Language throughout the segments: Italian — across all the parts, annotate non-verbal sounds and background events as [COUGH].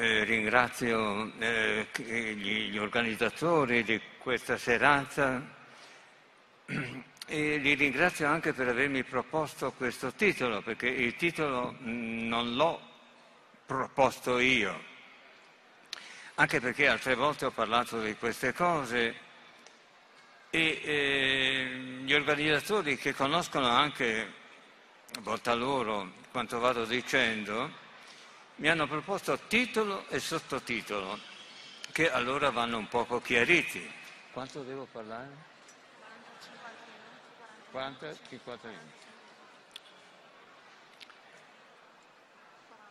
eh, ringrazio eh, gli, gli, organizzatori di questa serata [CLEARS THROAT] e li ringrazio anche per avermi proposto questo titolo, perché il titolo mm, non l'ho proposto io, anche perché altre volte ho parlato di queste cose e eh, gli organizzatori che conoscono anche, volta loro, quanto vado dicendo, mi hanno proposto titolo e sottotitolo, che allora vanno un poco chiariti. Quanto devo parlare? 40, 50 minuti.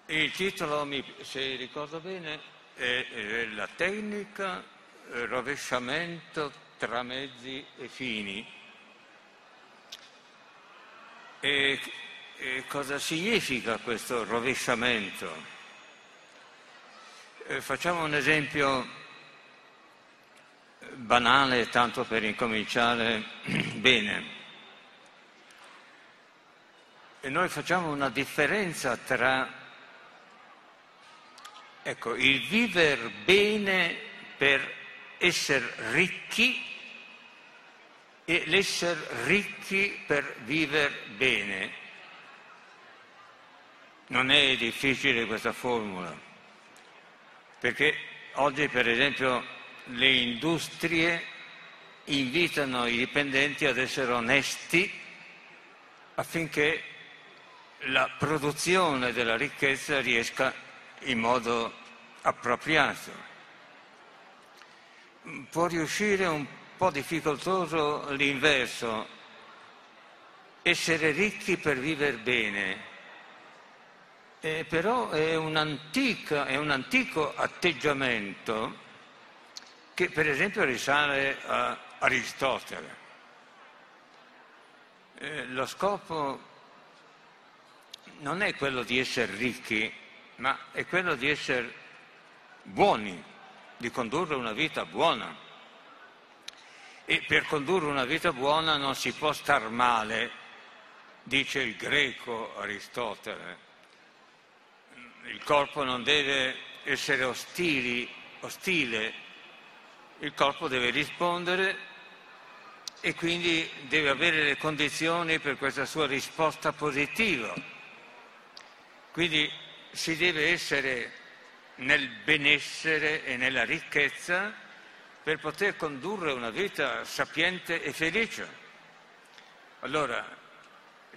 Il titolo, se ricordo bene, è La tecnica rovesciamento tra mezzi e fini. E, e cosa significa questo rovesciamento? Eh, facciamo un esempio banale, tanto per incominciare [CLEARS THROAT] bene. E noi facciamo una differenza tra ecco, il vivere bene per essere ricchi e l'essere ricchi per vivere bene. Non è difficile questa formula perché oggi per esempio le industrie invitano i dipendenti ad essere onesti affinché la produzione della ricchezza riesca in modo appropriato. Può riuscire un po' difficoltoso l'inverso, essere ricchi per vivere bene, eh, però è un, antica, è un, antico atteggiamento che per esempio risale a Aristotele. Eh, lo scopo non è quello di essere ricchi, ma è quello di essere buoni, di condurre una vita buona. E per condurre una vita buona non si può star male, dice il greco Aristotele il corpo non deve essere ostili, ostile, il corpo deve rispondere e quindi deve avere le condizioni per questa sua risposta positiva. Quindi si deve essere nel benessere e nella ricchezza per poter condurre una vita sapiente e felice. Allora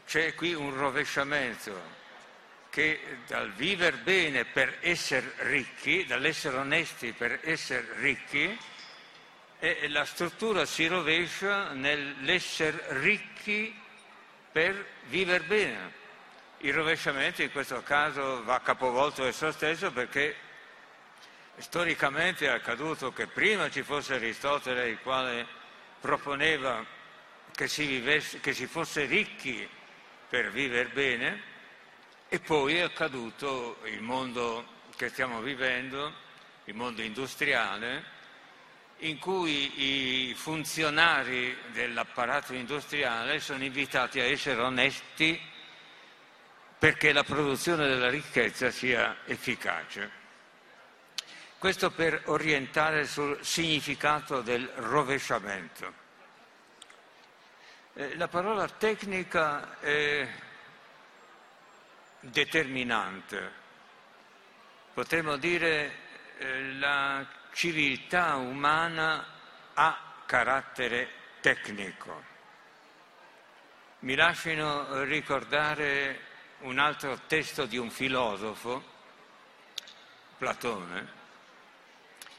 c'è qui un rovesciamento che dal vivere bene per essere ricchi, dall'essere onesti per essere ricchi, la struttura si rovescia nell'essere ricchi per vivere bene. Il rovesciamento in questo caso va capovolto esso stesso perché storicamente è accaduto che prima ci fosse Aristotele il quale proponeva che si, vivesse, che si fosse ricchi per vivere bene, e poi è accaduto il mondo che stiamo vivendo, il mondo industriale, in cui i funzionari dell'apparato industriale sono invitati a essere onesti perché la produzione della ricchezza sia efficace. Questo per orientare sul significato del rovesciamento. Eh, la parola tecnica è determinante. Potremmo dire eh, la civiltà umana ha carattere tecnico. Mi lasciano ricordare un altro testo di un filosofo, Platone,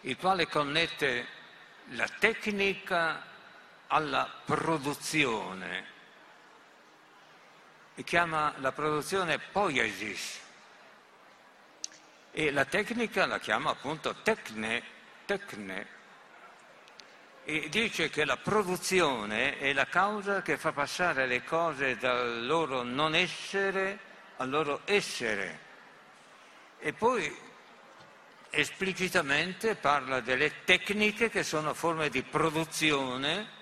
il quale connette la tecnica alla produzione e chiama la produzione poiesis. E la tecnica la chiama appunto tecne, tecne. E dice che la produzione è la causa che fa passare le cose dal loro non essere al loro essere. E poi esplicitamente parla delle tecniche che sono forme di produzione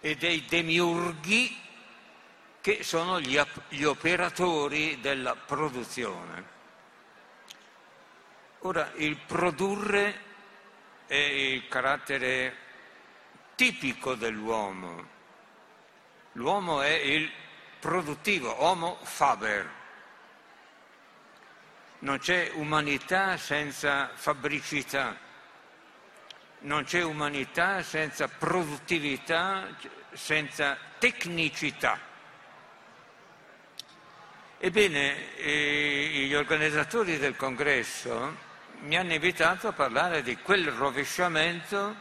e dei demiurghi che sono gli, gli operatori della produzione. Ora, il produrre è il carattere tipico dell'uomo. L'uomo è il produttivo, homo faber. Non c'è umanità senza fabbricità, non c'è umanità senza produttività, senza tecnicità. Ebbene, eh, gli organizzatori del congresso mi hanno invitato a parlare di quel rovesciamento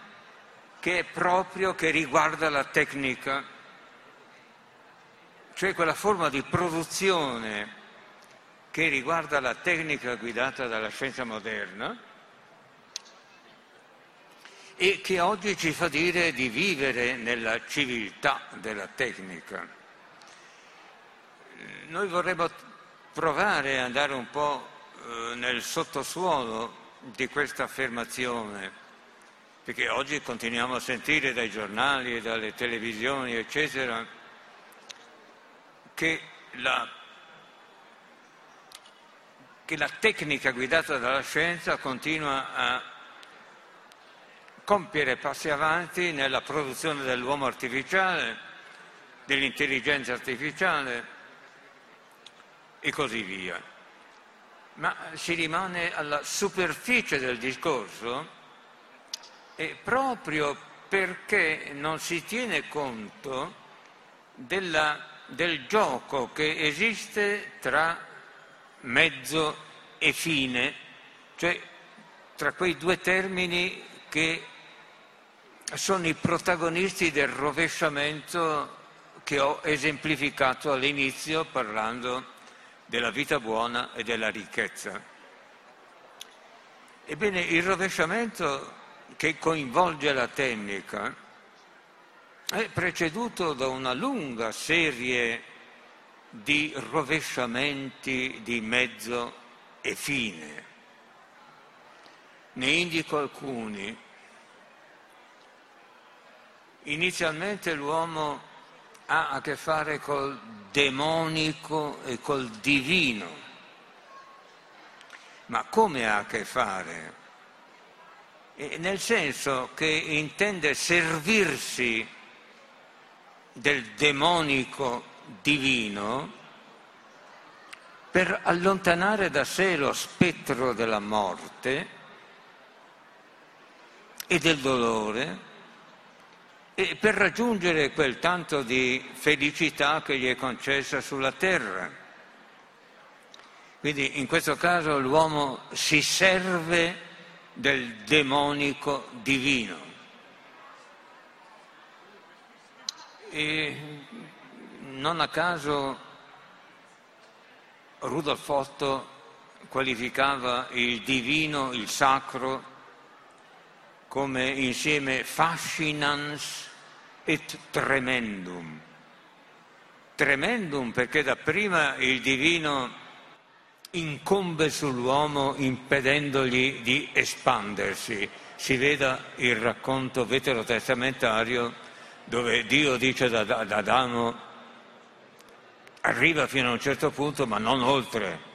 che è proprio che riguarda la tecnica, cioè quella forma di produzione che riguarda la tecnica guidata dalla scienza moderna e che oggi ci fa dire di vivere nella civiltà della tecnica. Noi vorremmo provare ad andare un po' Eh, nel sottosuolo di questa affermazione, perché oggi continuiamo a sentire dai giornali e dalle televisioni, eccetera, che la, che la tecnica guidata dalla scienza continua a compiere passi avanti nella produzione dell'uomo artificiale, dell'intelligenza artificiale e così via. Ma si rimane alla superficie del discorso e proprio perché non si tiene conto della, del gioco che esiste tra mezzo e fine, cioè tra quei due termini che sono i protagonisti del rovesciamento che ho esemplificato all'inizio parlando della vita buona e della ricchezza. Ebbene, il rovesciamento che coinvolge la tecnica è preceduto da una lunga serie di rovesciamenti di mezzo e fine. Ne indico alcuni. Inizialmente l'uomo ha a che fare col demonico e col divino. Ma come ha a che fare? E nel senso che intende servirsi del demonico divino per allontanare da sé lo spettro della morte e del dolore e per raggiungere quel tanto di felicità che gli è concessa sulla terra. Quindi in questo caso l'uomo si serve del demonico divino. E non a caso Rudolf Otto qualificava il divino, il sacro, come insieme fascinans et tremendum. Tremendum perché dapprima il divino incombe sull'uomo impedendogli di espandersi. Si veda il racconto veterotestamentario dove Dio dice ad Adamo arriva fino a un certo punto ma non oltre.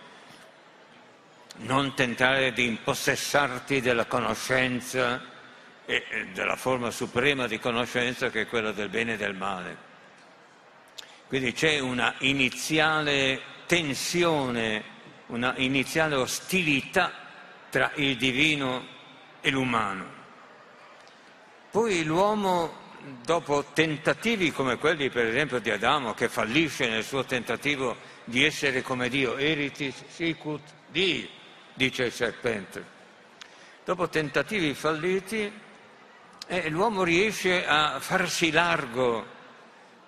Non tentare di impossessarti della conoscenza e della forma suprema di conoscenza che è quella del bene e del male. Quindi c'è una iniziale tensione, una iniziale ostilità tra il divino e l'umano. Poi l'uomo, dopo tentativi come quelli per esempio di Adamo, che fallisce nel suo tentativo di essere come Dio, eritis sicut di, dice il serpente, dopo tentativi falliti, eh, l'uomo riesce a farsi largo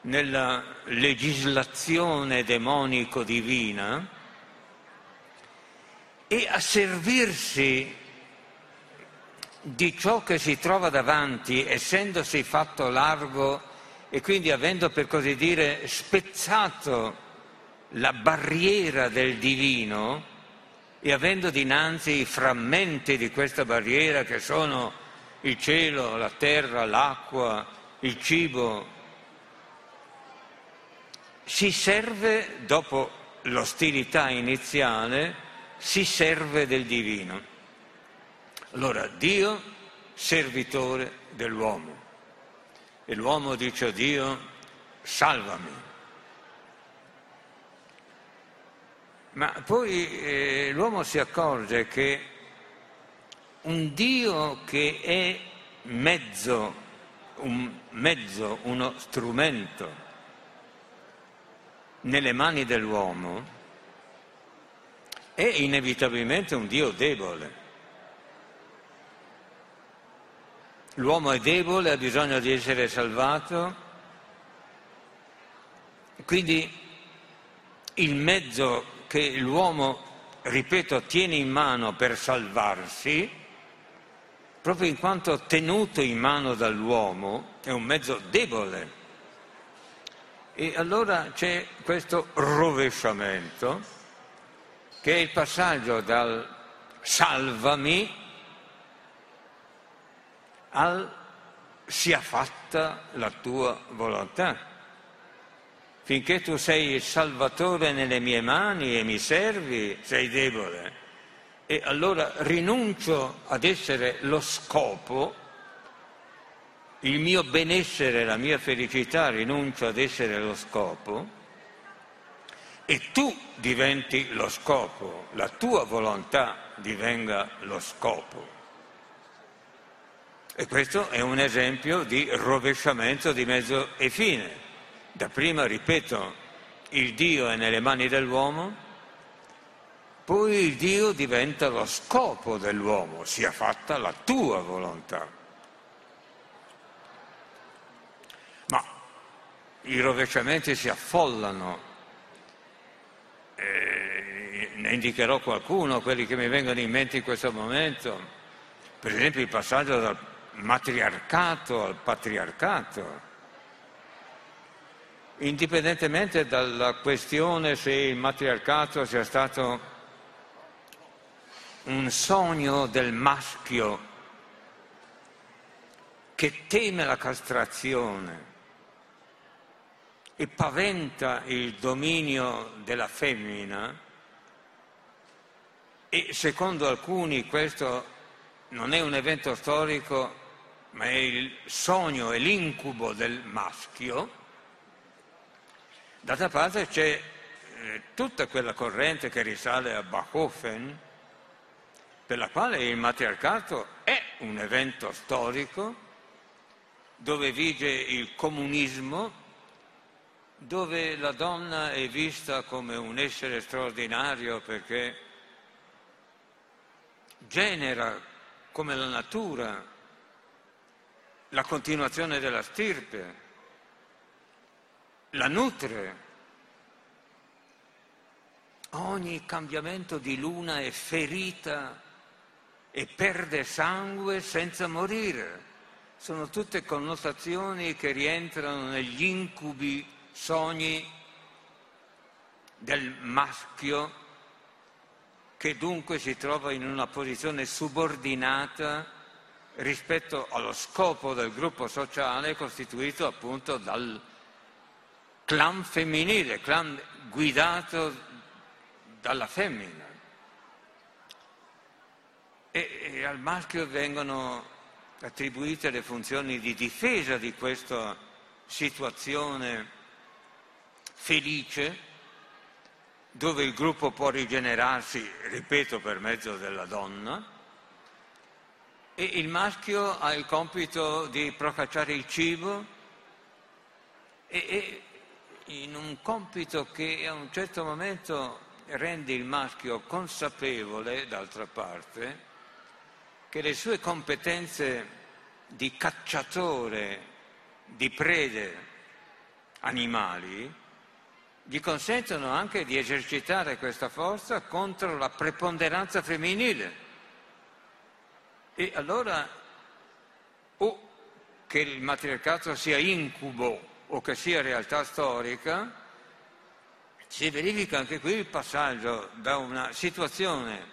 nella legislazione demonico-divina e a servirsi di ciò che si trova davanti, essendosi fatto largo e quindi avendo per così dire spezzato la barriera del divino e avendo dinanzi i frammenti di questa barriera che sono il cielo, la terra, l'acqua, il cibo. Si serve, dopo l'ostilità iniziale, si serve del divino. Allora, Dio, servitore dell'uomo. E l'uomo dice a Dio, salvami. Ma poi eh, l'uomo si accorge che un Dio che è mezzo, un mezzo, uno strumento nelle mani dell'uomo, è inevitabilmente un Dio debole. L'uomo è debole, ha bisogno di essere salvato, quindi il mezzo che l'uomo, ripeto, tiene in mano per salvarsi, proprio in quanto tenuto in mano dall'uomo, è un mezzo debole. E allora c'è questo rovesciamento, che è il passaggio dal salvami al sia fatta la tua volontà. Finché tu sei il Salvatore nelle mie mani e mi servi, sei debole. E allora rinuncio ad essere lo scopo, il mio benessere, la mia felicità, rinuncio ad essere lo scopo e tu diventi lo scopo, la tua volontà divenga lo scopo. E questo è un esempio di rovesciamento di mezzo e fine. Dapprima, ripeto, il Dio è nelle mani dell'uomo, poi Dio diventa lo scopo dell'uomo, sia fatta la tua volontà. Ma i rovesciamenti si affollano. Eh, ne indicherò qualcuno, quelli che mi vengono in mente in questo momento. Per esempio il passaggio dal matriarcato al patriarcato indipendentemente dalla questione se il matriarcato sia stato un sogno del maschio che teme la castrazione e paventa il dominio della femmina e secondo alcuni questo non è un evento storico ma è il sogno e l'incubo del maschio, D'altra parte c'è eh, tutta quella corrente che risale a Bachofen, per la quale il matriarcato è un evento storico dove vige il comunismo, dove la donna è vista come un essere straordinario perché genera come la natura la continuazione della stirpe, la nutre. Ogni cambiamento di luna è ferita e perde sangue senza morire. Sono tutte connotazioni che rientrano negli incubi, sogni del maschio che dunque si trova in una posizione subordinata rispetto allo scopo del gruppo sociale costituito appunto dal clan femminile, clan guidato dalla femmina. E, e, al maschio vengono attribuite le funzioni di difesa di questa situazione felice, dove il gruppo può rigenerarsi, ripeto, per mezzo della donna, e il maschio ha il compito di procacciare il cibo e, e in un compito che a un certo momento rende il maschio consapevole, d'altra parte, che le sue competenze di cacciatore di prede animali gli consentono anche di esercitare questa forza contro la preponderanza femminile. E allora o che il matriarcato sia incubo o che sia realtà storica, si verifica anche qui il passaggio da una situazione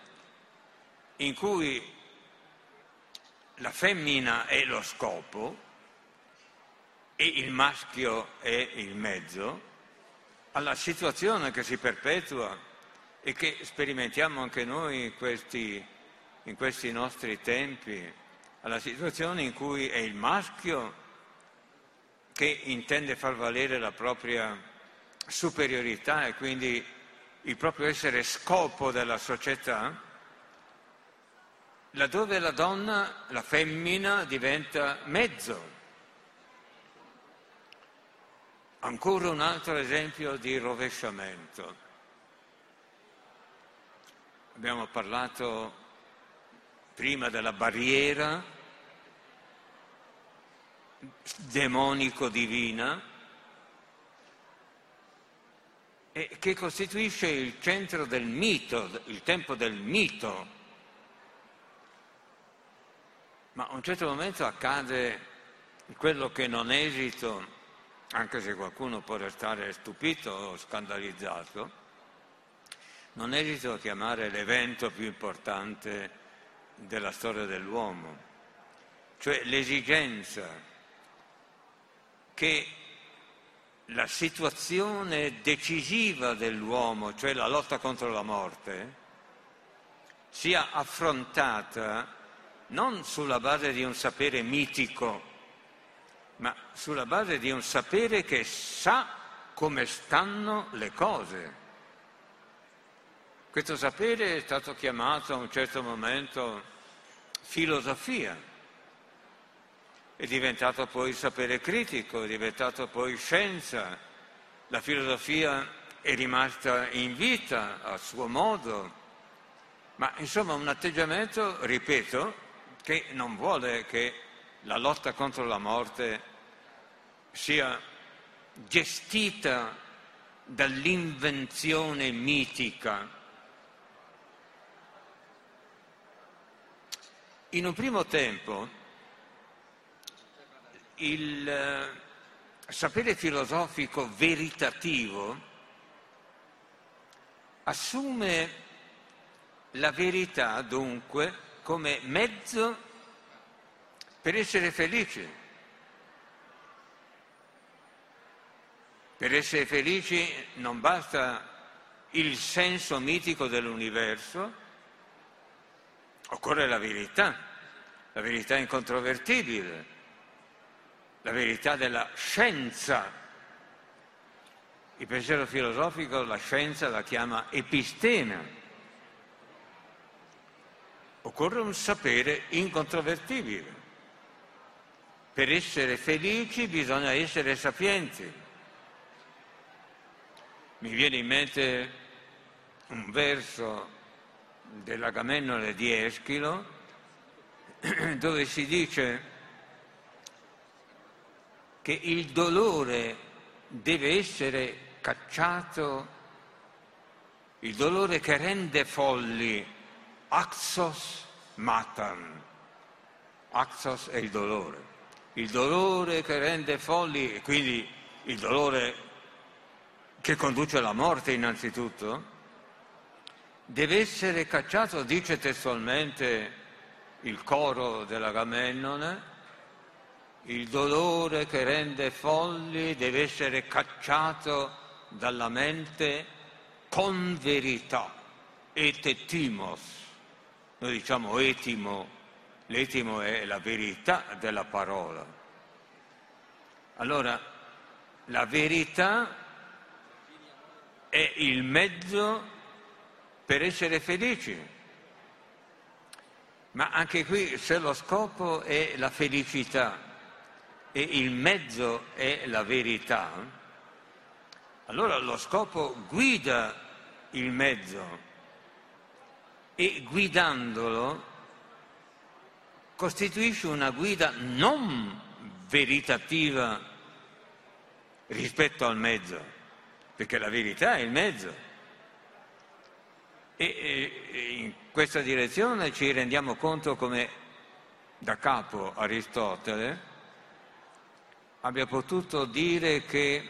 in cui la femmina è lo scopo e il maschio è il mezzo, alla situazione che si perpetua e che sperimentiamo anche noi questi in questi nostri tempi alla situazione in cui è il maschio che intende far valere la propria superiorità e quindi il proprio essere scopo della società, laddove la donna, la femmina, diventa mezzo. Ancora un altro esempio di rovesciamento. Abbiamo parlato prima della barriera demonico-divina che costituisce il centro del mito, il tempo del mito. Ma a un certo momento accade quello che non esito, anche se qualcuno può restare stupito o scandalizzato, non esito a chiamare l'evento più importante della storia dell'uomo, cioè l'esigenza che la situazione decisiva dell'uomo, cioè la lotta contro la morte, sia affrontata non sulla base di un sapere mitico, ma sulla base di un sapere che sa come stanno le cose. Questo sapere è stato chiamato a un certo momento filosofia, è diventato poi sapere critico, è diventato poi scienza, la filosofia è rimasta in vita a suo modo, ma insomma un atteggiamento, ripeto, che non vuole che la lotta contro la morte sia gestita dall'invenzione mitica. In un primo tempo il eh, sapere filosofico veritativo assume la verità dunque come mezzo per essere felici. Per essere felici non basta il senso mitico dell'universo, Occorre la verità, la verità incontrovertibile, la verità della scienza. Il pensiero filosofico la scienza la chiama epistema. Occorre un sapere incontrovertibile. Per essere felici bisogna essere sapienti. Mi viene in mente un verso dell'Agamennone di Eschilo, [CLEARS THROAT] dove si dice che il dolore deve essere cacciato, il dolore che rende folli, axos matan, axos è il dolore, il dolore che rende folli, e quindi il dolore che conduce alla morte innanzitutto, deve essere cacciato, dice testualmente il coro dell'Agamennone, il dolore che rende folli deve essere cacciato dalla mente con verità, etetimos. Noi diciamo etimo, l'etimo è la verità della parola. Allora, la verità è il mezzo per essere felici. Ma anche qui se lo scopo è la felicità e il mezzo è la verità, allora lo scopo guida il mezzo e guidandolo costituisce una guida non veritativa rispetto al mezzo, perché la verità è il mezzo. E, in questa direzione ci rendiamo conto come da capo Aristotele abbia potuto dire che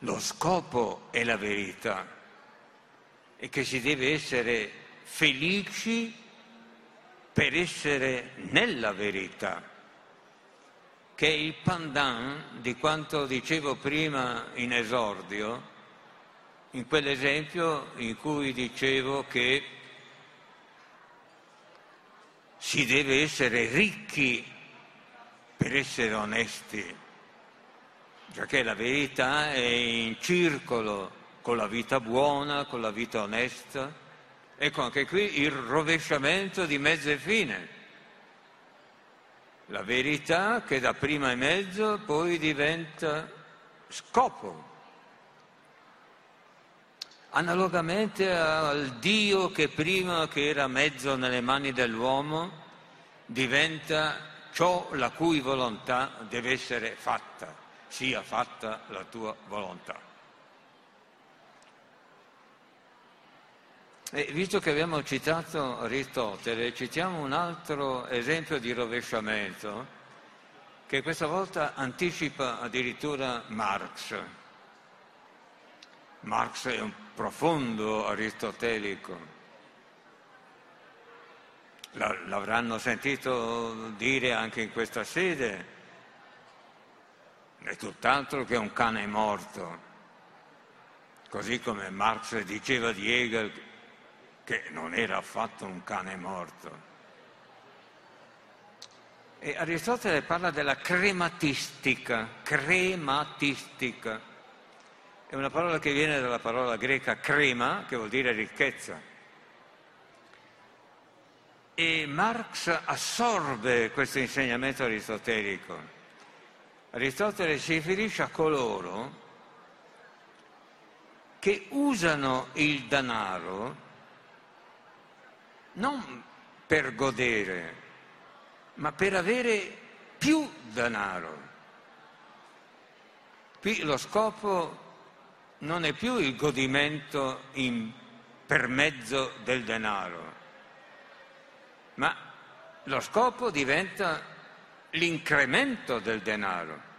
lo scopo è la verità e che si deve essere felici per essere nella verità, che è il pandan di quanto dicevo prima in esordio, in quell'esempio in cui dicevo che si deve essere ricchi per essere onesti, già che la verità è in circolo con la vita buona, con la vita onesta. Ecco anche qui il rovesciamento di mezzo e fine. La verità che da prima e mezzo poi diventa scopo. Analogamente al Dio che prima che era mezzo nelle mani dell'uomo diventa ciò la cui volontà deve essere fatta, sia fatta la tua volontà. E visto che abbiamo citato Aristotele, citiamo un altro esempio di rovesciamento che questa volta anticipa addirittura Marx. Marx è un profondo aristotelico. L'avranno sentito dire anche in questa sede, è tutt'altro che un cane morto, così come Marx diceva di Hegel che non era affatto un cane morto. E Aristotele parla della crematistica, crematistica. È una parola che viene dalla parola greca crema, che vuol dire ricchezza. E Marx assorbe questo insegnamento aristotelico. Aristotele si riferisce a coloro che usano il denaro non per godere, ma per avere più denaro. Qui lo scopo non è più il godimento in, per mezzo del denaro, ma lo scopo diventa l'incremento del denaro.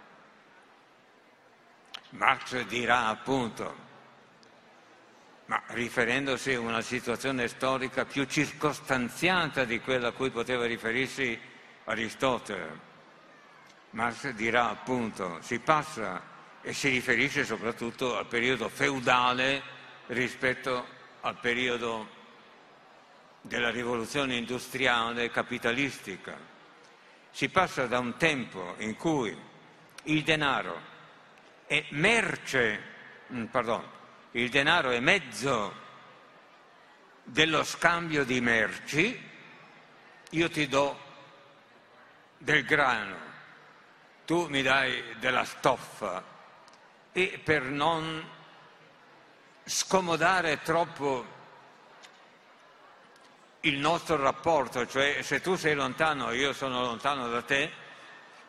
Marx dirà appunto ma riferendosi a una situazione storica più circostanziata di quella a cui poteva riferirsi Aristotele. Marx dirà appunto, si passa e si riferisce soprattutto al periodo feudale rispetto al periodo della rivoluzione industriale capitalistica. Si passa da un tempo in cui il denaro è merce, mm, pardon, il denaro è mezzo dello scambio di merci, io ti do del grano, tu mi dai della stoffa. E per non scomodare troppo il nostro rapporto, cioè se tu sei lontano e io sono lontano da te,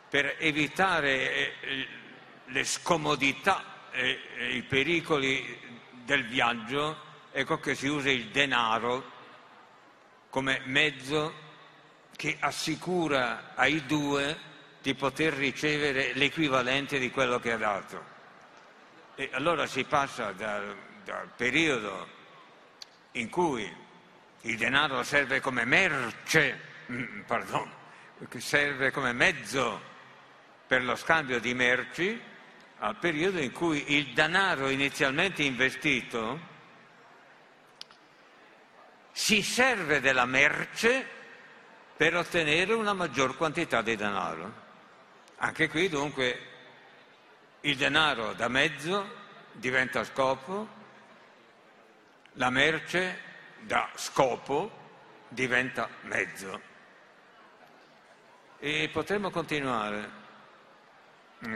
per evitare eh, le scomodità e i pericoli del viaggio, ecco che si usa il denaro come mezzo che assicura ai due di poter ricevere l'equivalente di quello che ha dato. E allora si passa dal, dal periodo in cui il denaro serve come merce, mm, pardon, serve come mezzo per lo scambio di merci, al periodo in cui il denaro inizialmente investito si serve della merce per ottenere una maggior quantità di denaro. Anche qui dunque il denaro da mezzo diventa scopo, la merce da scopo diventa mezzo. E potremmo continuare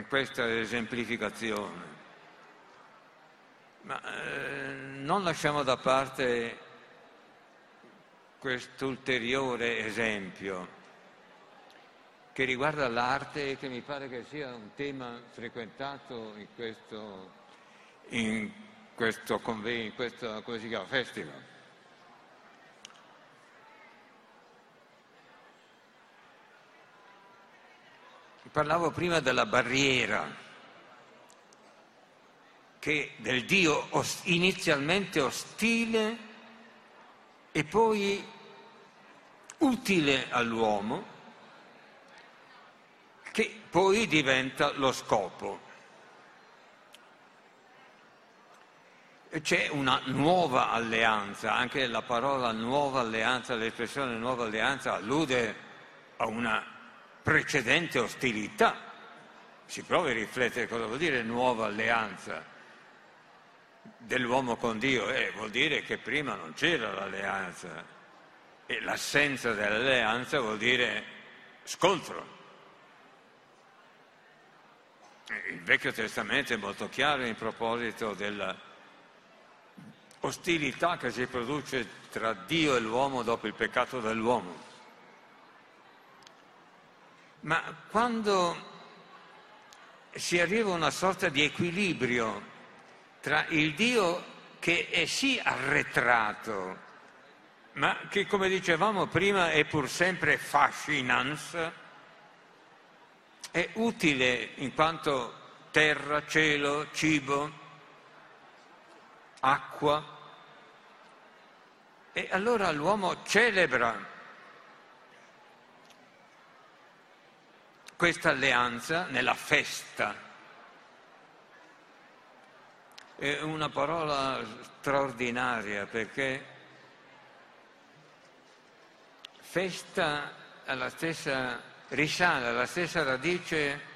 questa esemplificazione. Ma eh, non lasciamo da parte quest'ulteriore esempio che riguarda l'arte e che mi pare che sia un tema frequentato in questo, in questo convegno, in questo festival. Parlavo prima della barriera che del Dio inizialmente ostile e poi utile all'uomo, che poi diventa lo scopo. c'è una nuova alleanza, anche la parola nuova alleanza, l'espressione nuova alleanza allude a una precedente ostilità. Si provi a riflettere cosa vuol dire nuova alleanza dell'uomo con Dio, eh, vuol dire che prima non c'era l'alleanza e l'assenza dell'alleanza vuol dire scontro. Il Vecchio Testamento è molto chiaro in proposito della ostilità che si produce tra Dio e l'uomo dopo il peccato dell'uomo. Ma quando si arriva a una sorta di equilibrio tra il Dio che è sì arretrato, ma che come dicevamo prima è pur sempre fascinans, è utile in quanto terra, cielo, cibo, acqua, e allora l'uomo celebra questa alleanza nella festa. È una parola straordinaria perché festa alla stessa, risale alla stessa radice,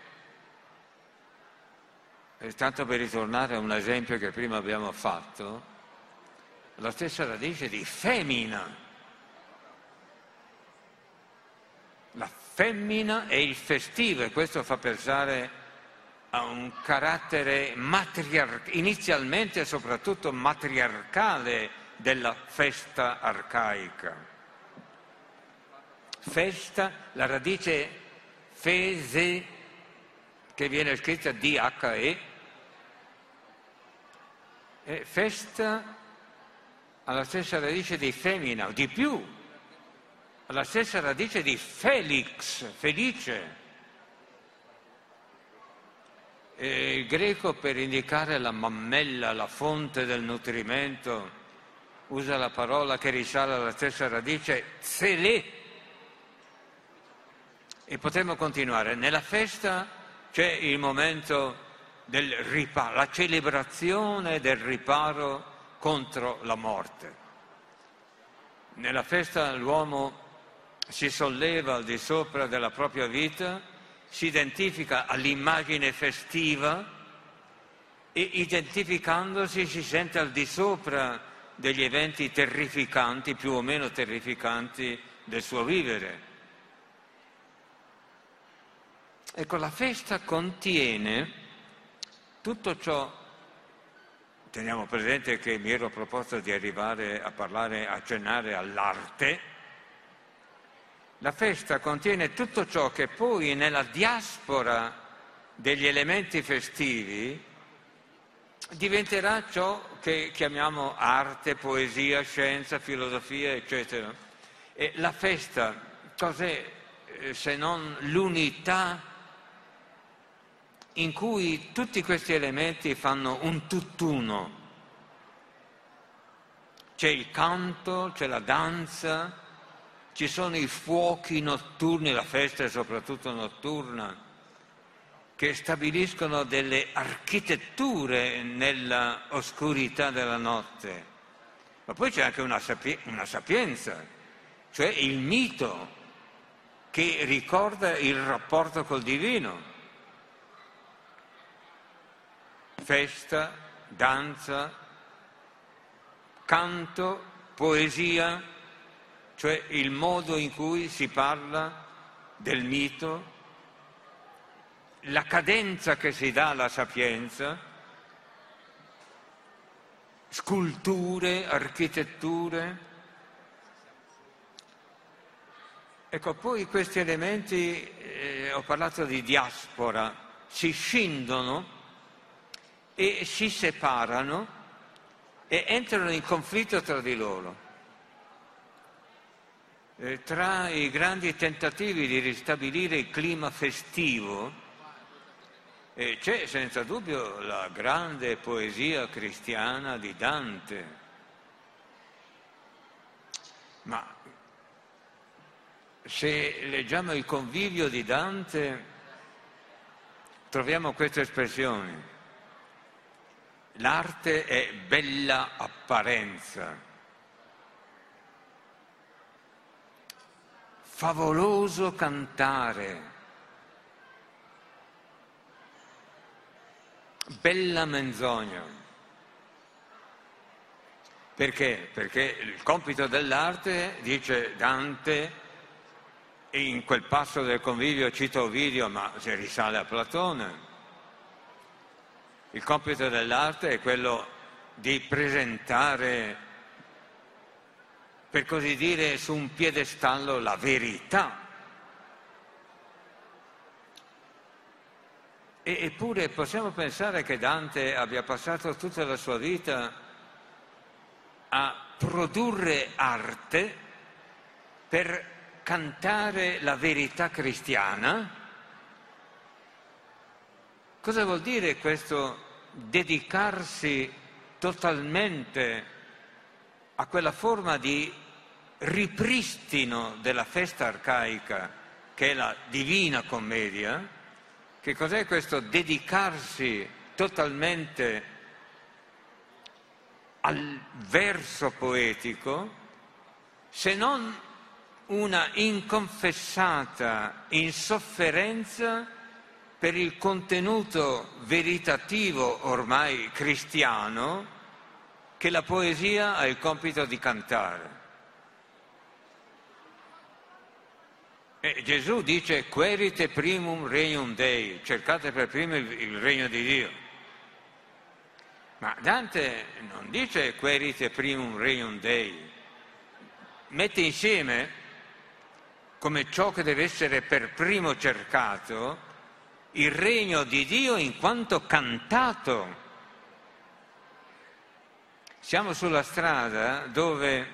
tanto per ritornare a un esempio che prima abbiamo fatto, la stessa radice di femmina. La femmina è il festivo e questo fa pensare a un carattere matriar- inizialmente e soprattutto matriarcale della festa arcaica. Festa, la radice fese, che viene scritta D-H-E, festa alla stessa radice di femmina, o di più, alla stessa radice di Felix, felice. E il greco per indicare la mammella, la fonte del nutrimento, usa la parola che risale alla stessa radice, zelè. E potremmo continuare. Nella festa c'è il momento del riparo, la celebrazione del riparo contro la morte. Nella festa l'uomo si solleva al di sopra della propria vita, si identifica all'immagine festiva e identificandosi si sente al di sopra degli eventi terrificanti, più o meno terrificanti del suo vivere. Ecco, la festa contiene tutto ciò Teniamo presente che mi ero proposto di arrivare a parlare, a accennare all'arte. La festa contiene tutto ciò che poi nella diaspora degli elementi festivi diventerà ciò che chiamiamo arte, poesia, scienza, filosofia, eccetera. E la festa cos'è eh, se non l'unità in cui tutti questi elementi fanno un tutt'uno. C'è il canto, c'è la danza, ci sono i fuochi notturni, la festa è soprattutto notturna, che stabiliscono delle architetture nella oscurità della notte. Ma poi c'è anche una, sapi- una sapienza, cioè il mito che ricorda il rapporto col divino festa, danza, canto, poesia, cioè il modo in cui si parla del mito, la cadenza che si dà alla sapienza, sculture, architetture. Ecco, poi questi elementi, eh, ho parlato di diaspora, si scindono e si separano e entrano in conflitto tra di loro. Eh, tra i grandi tentativi di ristabilire il clima festivo eh, c'è senza dubbio la grande poesia cristiana di Dante. Ma se leggiamo il convivio di Dante troviamo queste espressioni l'arte è bella apparenza, favoloso cantare, bella menzogna. Perché? Perché il compito dell'arte, dice Dante, in quel passo del convivio cita Ovidio, ma si risale a Platone, il compito dell'arte è quello di presentare, per così dire, su un piedestallo la verità. eppure possiamo pensare che Dante abbia passato tutta la sua vita a produrre arte per cantare la verità cristiana. Cosa vuol dire questo dedicarsi totalmente a quella forma di ripristino della festa arcaica che è la divina commedia? Che cos'è questo dedicarsi totalmente al verso poetico se non una inconfessata insofferenza per il contenuto veritativo ormai cristiano che la poesia ha il compito di cantare. E Gesù dice querite primum regnum Dei, cercate per primo il, il regno di Dio. Ma Dante non dice querite primum regnum Dei, mette insieme come ciò che deve essere per primo cercato il regno di Dio in quanto cantato. Siamo sulla strada dove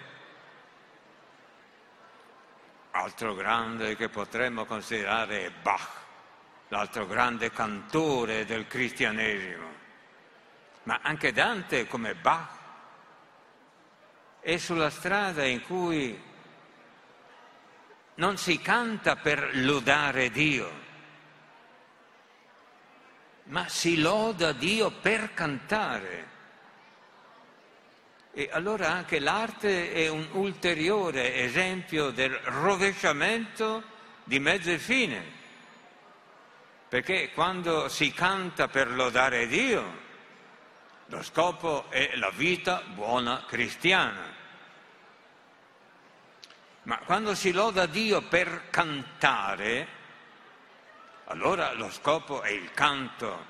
altro grande che potremmo considerare è Bach, l'altro grande cantore del cristianesimo ma anche Dante come Bach è sulla strada in cui non si canta per lodare Dio, ma si loda Dio per cantare. E allora anche l'arte è un ulteriore esempio del rovesciamento di mezzo e fine, perché quando si canta per lodare Dio, lo scopo è la vita buona cristiana. Ma quando si loda Dio per cantare, allora lo scopo è il canto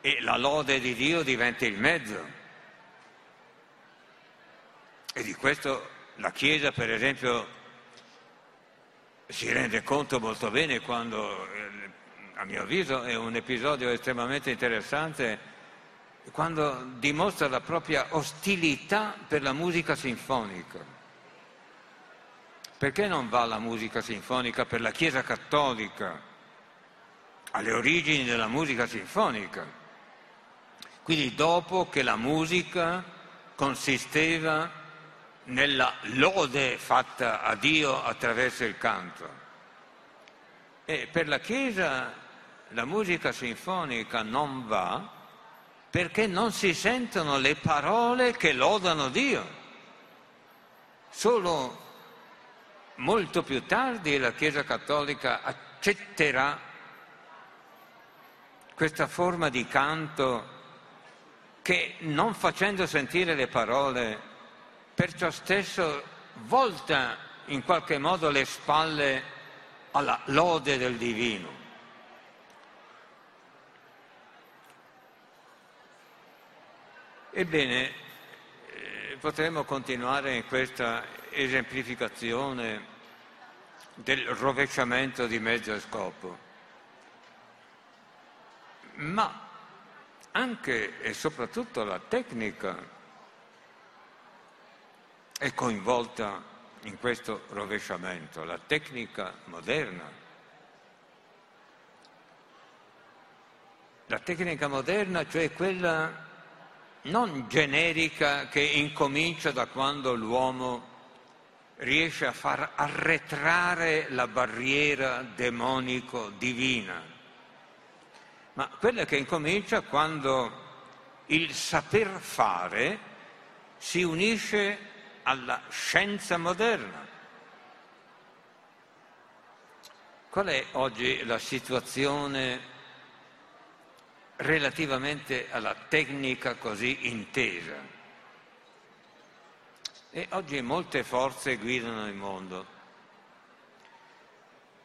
e la lode di Dio diventa il mezzo. E di questo la Chiesa, per esempio, si rende conto molto bene quando, eh, a mio avviso, è un episodio estremamente interessante quando dimostra la propria ostilità per la musica sinfonica. Perché non va la musica sinfonica per la Chiesa cattolica, alle origini della musica sinfonica? Quindi dopo che la musica consisteva nella lode fatta a Dio attraverso il canto. E per la Chiesa la musica sinfonica non va perché non si sentono le parole che lodano Dio. Solo molto più tardi la Chiesa Cattolica accetterà questa forma di canto che non facendo sentire le parole, perciò stesso volta in qualche modo le spalle alla lode del divino. Ebbene, eh, potremmo continuare in questa esemplificazione del rovesciamento di mezzo scopo, ma anche e soprattutto la tecnica è coinvolta in questo rovesciamento, la tecnica moderna. La tecnica moderna, cioè quella non generica che incomincia da quando l'uomo riesce a far arretrare la barriera demonico-divina, ma quella che incomincia quando il saper fare si unisce alla scienza moderna. Qual è oggi la situazione relativamente alla tecnica così intesa? E oggi molte forze guidano il mondo.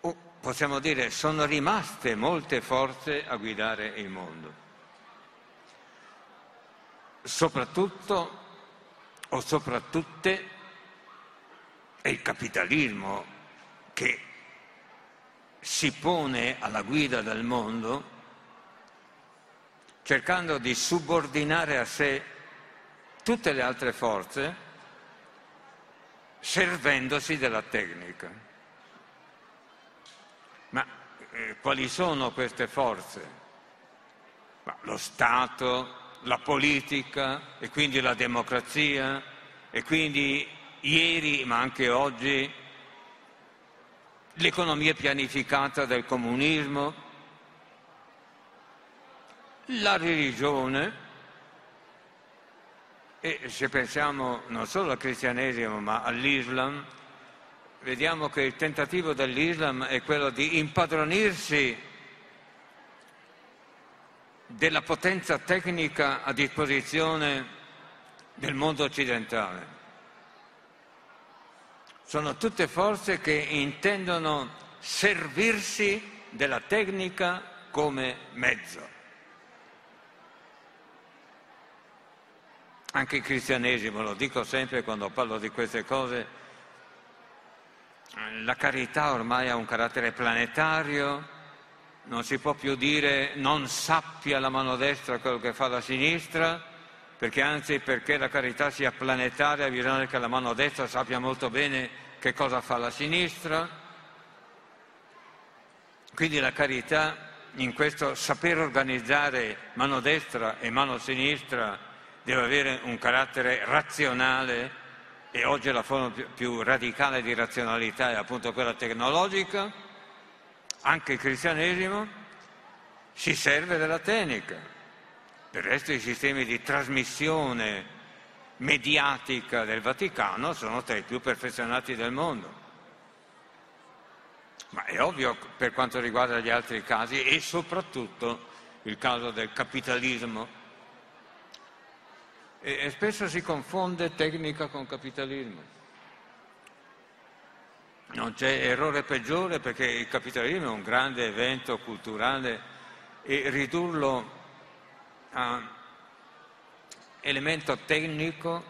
O possiamo dire sono rimaste molte forze a guidare il mondo. Soprattutto o soprattutto è il capitalismo che si pone alla guida del mondo cercando di subordinare a sé tutte le altre forze servendosi della tecnica. Ma eh, quali sono queste forze? Ma lo Stato, la politica e quindi la democrazia e quindi ieri ma anche oggi l'economia pianificata del comunismo, la religione, e se pensiamo non solo al cristianesimo ma all'Islam, vediamo che il tentativo dell'Islam è quello di impadronirsi della potenza tecnica a disposizione del mondo occidentale. Sono tutte forze che intendono servirsi della tecnica come mezzo. Anche il cristianesimo, lo dico sempre quando parlo di queste cose, la carità ormai ha un carattere planetario, non si può più dire non sappia la mano destra quello che fa la sinistra, perché anzi perché la carità sia planetaria bisogna che la mano destra sappia molto bene che cosa fa la sinistra. Quindi la carità in questo saper organizzare mano destra e mano sinistra deve avere un carattere razionale e oggi la forma più, radicale di razionalità è appunto quella tecnologica anche il cristianesimo si serve della tecnica. Del resto i sistemi di trasmissione mediatica del Vaticano sono tra i più perfezionati del mondo. Ma è ovvio per quanto riguarda gli altri casi e soprattutto il caso del capitalismo. E, spesso si confonde tecnica con capitalismo. Non c'è errore peggiore perché il capitalismo è un grande evento culturale e ridurlo a elemento tecnico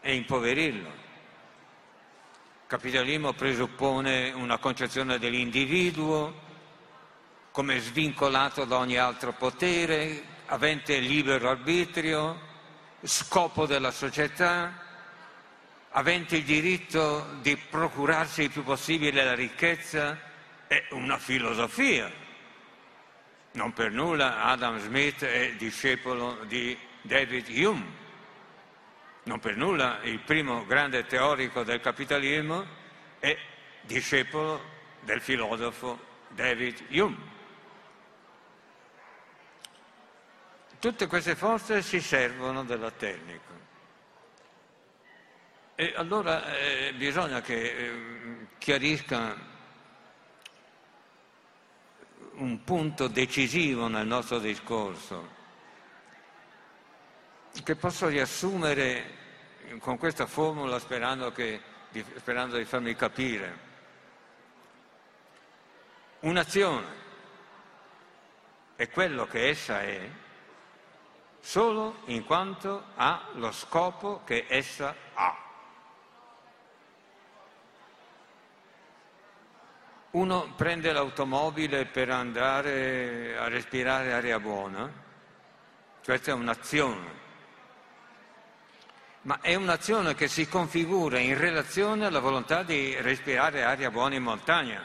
è impoverirlo. Il capitalismo presuppone una concezione dell'individuo come svincolato da ogni altro potere, avente libero arbitrio, scopo della società, avente il diritto di procurarsi il più possibile la ricchezza, è una filosofia. Non per nulla Adam Smith è discepolo di David Hume. Non per nulla il primo grande teorico del capitalismo è discepolo del filosofo David Hume. Tutte queste forze si servono della tecnica. E allora eh, bisogna che eh, chiarisca un punto decisivo nel nostro discorso, che posso riassumere con questa formula sperando, che, di, sperando di farmi capire. Un'azione è quello che essa è solo in quanto ha lo scopo che essa ha. Uno prende l'automobile per andare a respirare aria buona, questa è un'azione, ma è un'azione che si configura in relazione alla volontà di respirare aria buona in montagna.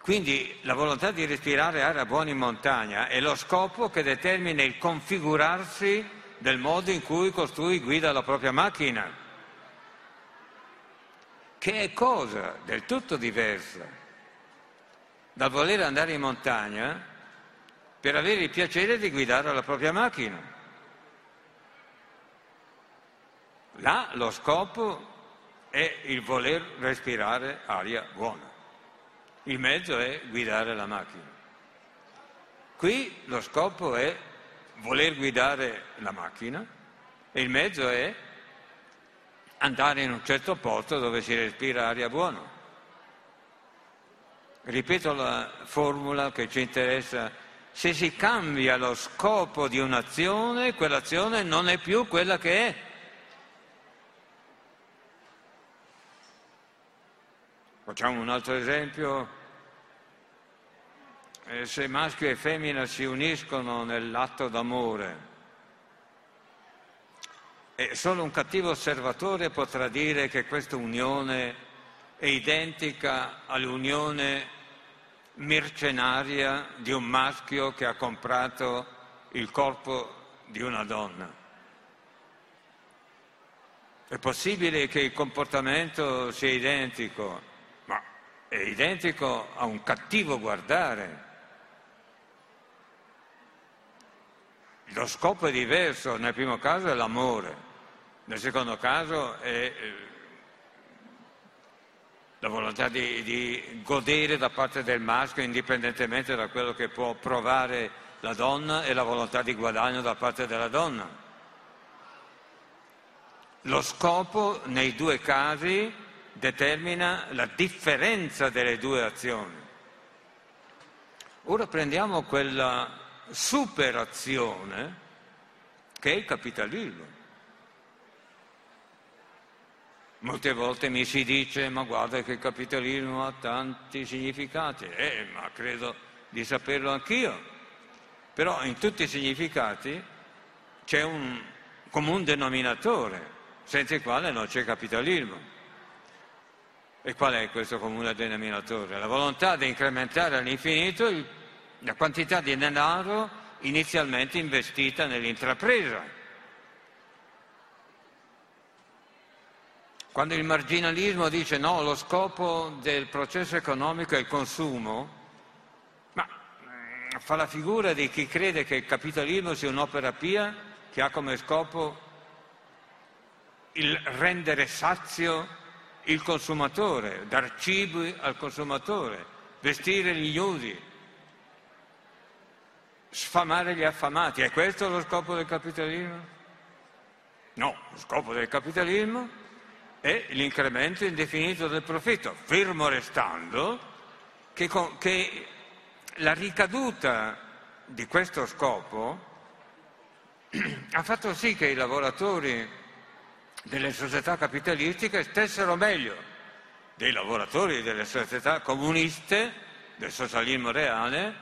Quindi la volontà di respirare aria buona in montagna è lo scopo che determina il configurarsi del modo in cui costui guida la propria macchina che è cosa del tutto diversa dal voler andare in montagna per avere il piacere di guidare la propria macchina. Là lo scopo è il voler respirare aria buona, il mezzo è guidare la macchina. Qui lo scopo è voler guidare la macchina e il mezzo è andare in un certo posto dove si respira aria buona. Ripeto la formula che ci interessa. Se si cambia lo scopo di un'azione, quell'azione non è più quella che è. Facciamo un altro esempio. Eh, se maschio e femmina si uniscono nell'atto d'amore, e solo un cattivo osservatore potrà dire che questa unione è identica all'unione mercenaria di un maschio che ha comprato il corpo di una donna. È possibile che il comportamento sia identico, ma è identico a un cattivo guardare. Lo scopo è diverso, nel primo caso è l'amore, nel secondo caso è eh, la volontà di, di, godere da parte del maschio indipendentemente da quello che può provare la donna e la volontà di guadagno da parte della donna. Lo scopo nei due casi determina la differenza delle due azioni. Ora prendiamo quella superazione che è il capitalismo. Molte volte mi si dice, ma guarda che il capitalismo ha tanti significati, eh, ma credo di saperlo anch'io. Però in tutti i significati c'è un comune denominatore, senza il quale non c'è capitalismo. E qual è questo comune denominatore? La volontà di incrementare all'infinito la quantità di denaro inizialmente investita nell'intrapresa. Quando il marginalismo dice no, lo scopo del processo economico è il consumo, ma mm, fa la figura di chi crede che il capitalismo sia un'opera pia che ha come scopo il rendere sazio il consumatore, dar cibo al consumatore, vestire gli ignudi, sfamare gli affamati. È questo lo scopo del capitalismo? No, lo scopo del capitalismo è l'incremento indefinito del profitto, fermo restando che, che la ricaduta di questo scopo [CLEARS THROAT] ha fatto sì che i lavoratori delle società capitalistiche stessero meglio dei lavoratori delle società comuniste, del socialismo reale,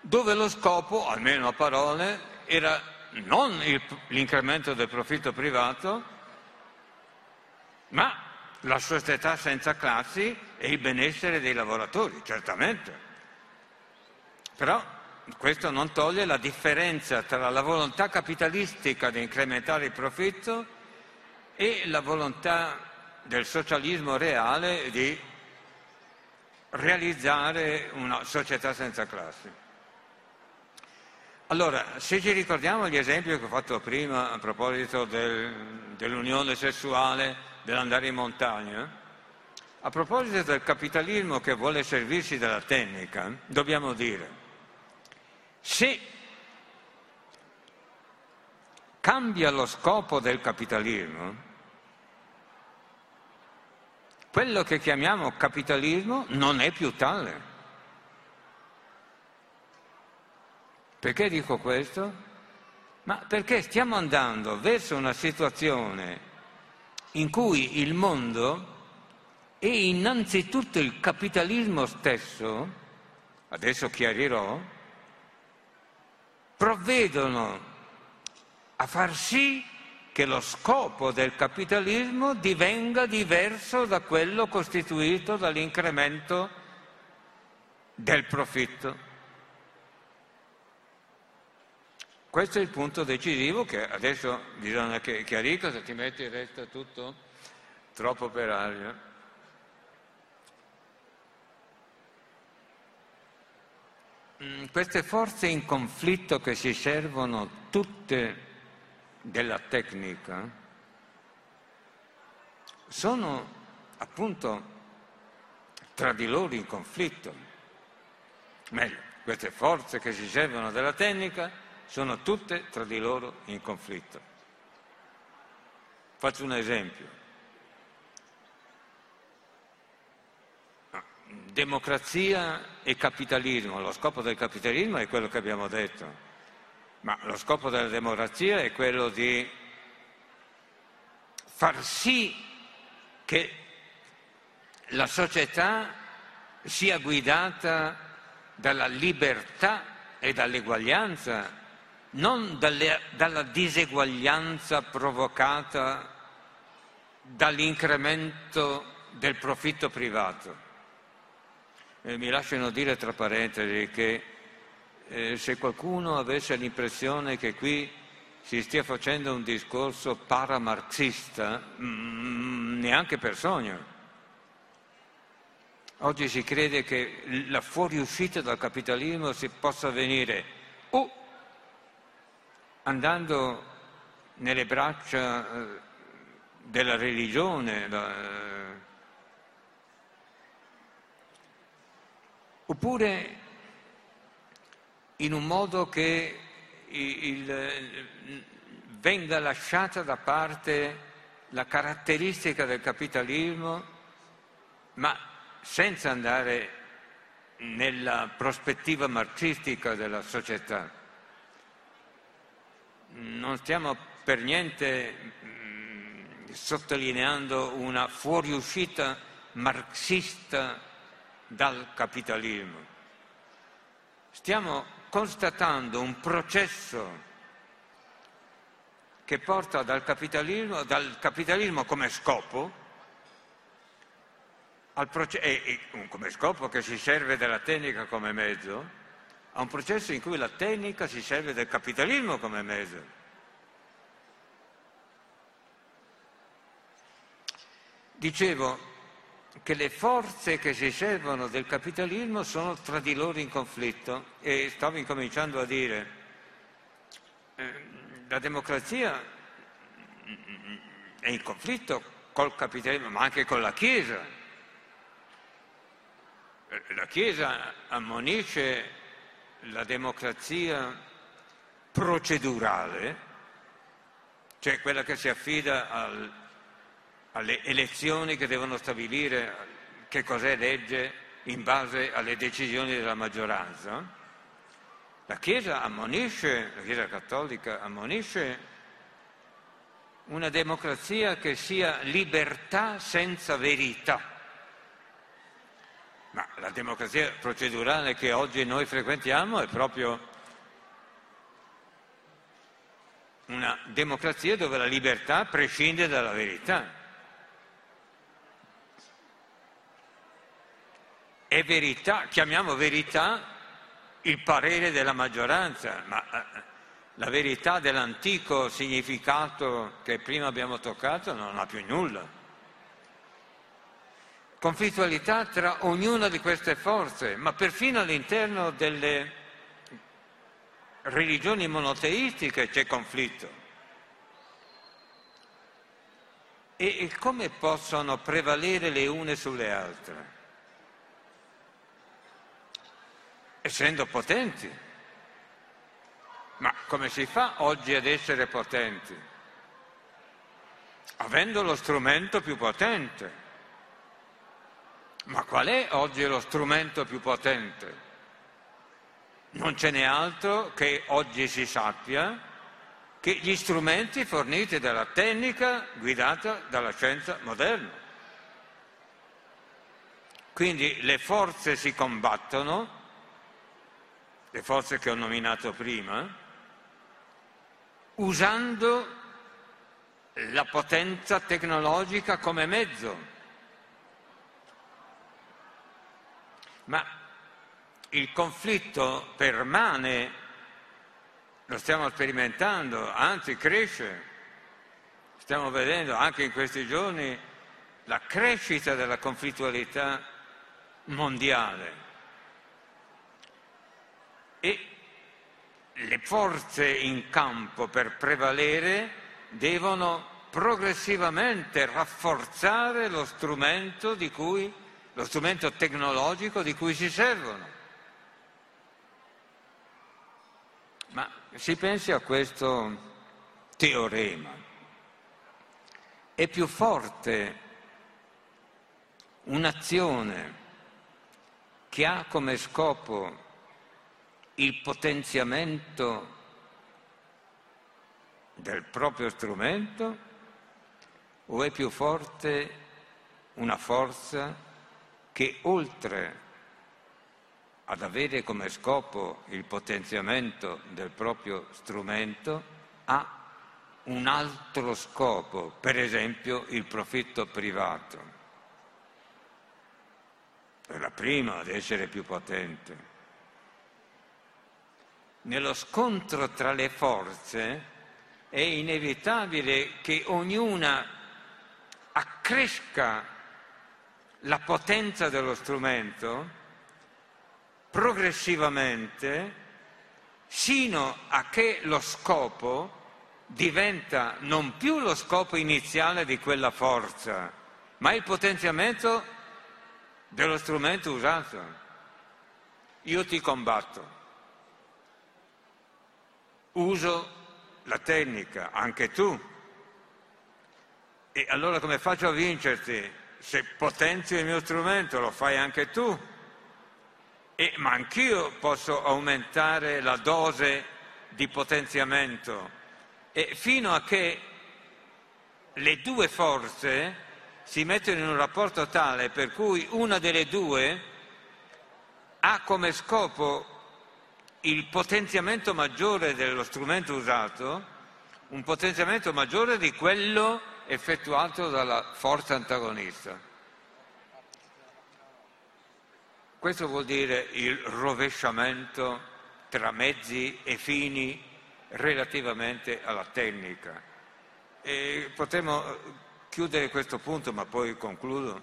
dove lo scopo, almeno a parole, era non il, l'incremento del profitto privato, ma la società senza classi e il benessere dei lavoratori, certamente. Però questo non toglie la differenza tra la volontà capitalistica di incrementare il profitto e la volontà del socialismo reale di realizzare una società senza classi. Allora, se ci ricordiamo gli esempi che ho fatto prima a proposito del, dell'unione sessuale, dell'andare in montagna, a proposito del capitalismo che vuole servirsi della tecnica, dobbiamo dire, se cambia lo scopo del capitalismo, quello che chiamiamo capitalismo non è più tale. Perché dico questo? Ma perché stiamo andando verso una situazione in cui il mondo e innanzitutto il capitalismo stesso, adesso chiarirò, provvedono a far sì che lo scopo del capitalismo divenga diverso da quello costituito dall'incremento del profitto. Questo è il punto decisivo che adesso bisogna che chiarisca, se ti metti resta tutto troppo per aria. mm, queste forze in conflitto che si servono tutte della tecnica sono appunto tra di loro in conflitto. Meglio, queste forze che si servono della tecnica sono tutte tra di loro in conflitto. Faccio un esempio. Democrazia e capitalismo. Lo scopo del capitalismo è quello che abbiamo detto, ma lo scopo della democrazia è quello di far sì che la società sia guidata dalla libertà e dall'eguaglianza, non dalle, dalla diseguaglianza provocata dall'incremento del profitto privato. E mi lasciano dire tra parentesi che eh, se qualcuno avesse l'impressione che qui si stia facendo un discorso paramarxista, mm, neanche per sogno. Oggi si crede che la fuoriuscita dal capitalismo si possa avvenire o andando nelle braccia eh, della religione, eh, oppure in un modo che il, venga lasciata da parte la caratteristica del capitalismo, ma senza andare nella prospettiva marxistica della società. Non stiamo per niente mm, sottolineando una fuoriuscita marxista dal capitalismo. Stiamo constatando un processo che porta dal capitalismo, dal capitalismo come scopo proce- e, e, come scopo che si serve della tecnica come mezzo, a un processo in cui la tecnica si serve del capitalismo come mezzo. Dicevo che le forze che si servono del capitalismo sono tra di loro in conflitto e stavo incominciando a dire eh, la democrazia è in conflitto col capitalismo ma anche con la Chiesa la Chiesa ammonisce la democrazia procedurale, cioè quella che si affida al, alle elezioni che devono stabilire che cos'è legge in base alle decisioni della maggioranza. La Chiesa ammonisce, la Chiesa cattolica ammonisce una democrazia che sia libertà senza verità. Ma la democrazia procedurale che oggi noi frequentiamo è proprio una democrazia dove la libertà prescinde dalla verità. È verità, chiamiamo verità il parere della maggioranza, ma eh, la verità dell'antico significato che prima abbiamo toccato non ha più nulla conflittualità tra ognuna di queste forze, ma perfino all'interno delle religioni monoteistiche c'è conflitto. E, come possono prevalere le une sulle altre? Essendo potenti. Ma come si fa oggi ad essere potenti? Avendo lo strumento più potente. Ma qual è oggi lo strumento più potente? Non ce n'è altro che oggi si sappia che gli strumenti forniti dalla tecnica guidata dalla scienza moderna. Quindi le forze si combattono, le forze che ho nominato prima, usando la potenza tecnologica come mezzo ma il conflitto permane, lo stiamo sperimentando, anzi cresce. Stiamo vedendo anche in questi giorni la crescita della conflittualità mondiale. le forze in campo per prevalere devono progressivamente rafforzare lo strumento, cui, lo strumento tecnologico di cui si servono. Ma si pensi a questo teorema. È più forte un'azione che ha come scopo il potenziamento del proprio strumento o è più forte una forza che oltre ad avere come scopo il potenziamento del proprio strumento ha un altro scopo, per esempio il profitto privato. È la prima ad essere più potente. Nello scontro tra le forze è inevitabile che ognuna accresca la potenza dello strumento progressivamente sino a che lo scopo diventa non più lo scopo iniziale di quella forza, ma il potenziamento dello strumento usato. Io ti combatto, uso la tecnica, anche tu. E allora come faccio a vincerti? Se potenzio il mio strumento lo fai anche tu. E, ma anch'io posso aumentare la dose di potenziamento e fino a che le due forze si mettono in un rapporto tale per cui una delle due ha come scopo il potenziamento maggiore dello strumento usato, un potenziamento maggiore di quello effettuato dalla forza antagonista. Questo vuol dire il rovesciamento tra mezzi e fini relativamente alla tecnica. E potremmo chiudere questo punto, ma poi concludo,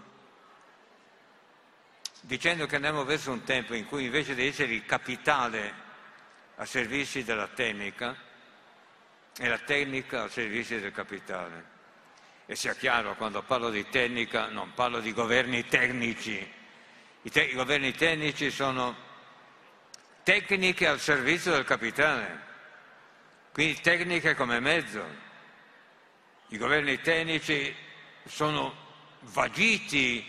dicendo che andiamo verso un tempo in cui invece di essere il capitale a servizi della tecnica e la tecnica a servizi del capitale. E sia chiaro, quando parlo di tecnica non parlo di governi tecnici. I, te- i governi tecnici sono tecniche al servizio del capitale, quindi tecniche come mezzo. I governi tecnici sono vagiti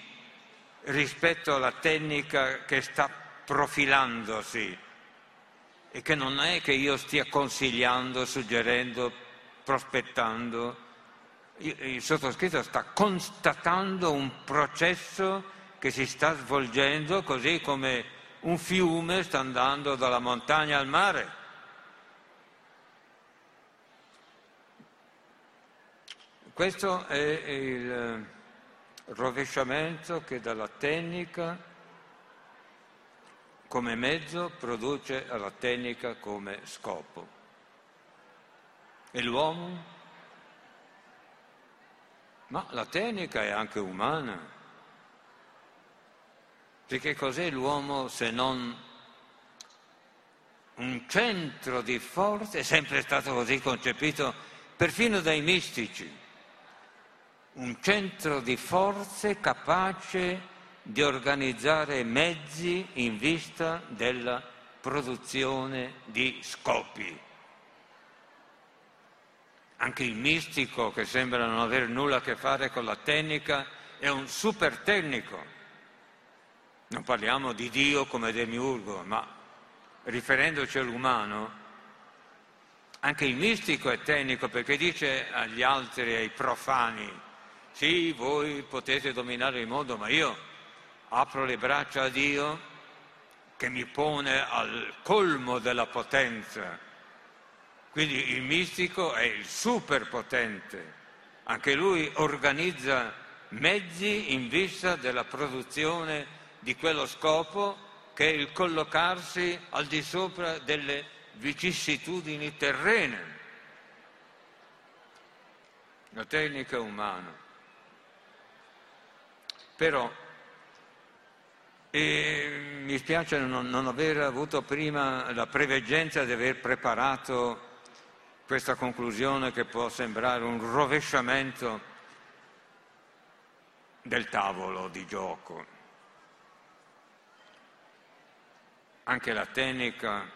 rispetto alla tecnica che sta profilandosi e che non è che io stia consigliando, suggerendo, prospettando. Il sottoscritto sta constatando un processo che si sta svolgendo così come un fiume sta andando dalla montagna al mare. Questo è il rovesciamento che dalla tecnica come mezzo produce alla tecnica come scopo. E l'uomo? Ma la tecnica è anche umana. Perché cos'è l'uomo se non un centro di forza? È sempre stato così concepito perfino dai mistici. Un centro di forze capace di organizzare mezzi in vista della produzione di scopi. Anche il mistico, che sembra non avere nulla a che fare con la tecnica, è un super tecnico. Non parliamo di Dio come demiurgo, ma riferendoci all'umano, anche il mistico è tecnico perché dice agli altri, ai profani, sì, voi potete dominare il mondo, ma io apro le braccia a Dio che mi pone al colmo della potenza. Quindi il mistico è il superpotente, anche lui organizza mezzi in vista della produzione di quello scopo che è il collocarsi al di sopra delle vicissitudini terrene. La tecnica umana. Però E mi spiace non, non aver avuto prima la preveggenza di aver preparato questa conclusione che può sembrare un rovesciamento del tavolo di gioco. Anche la tecnica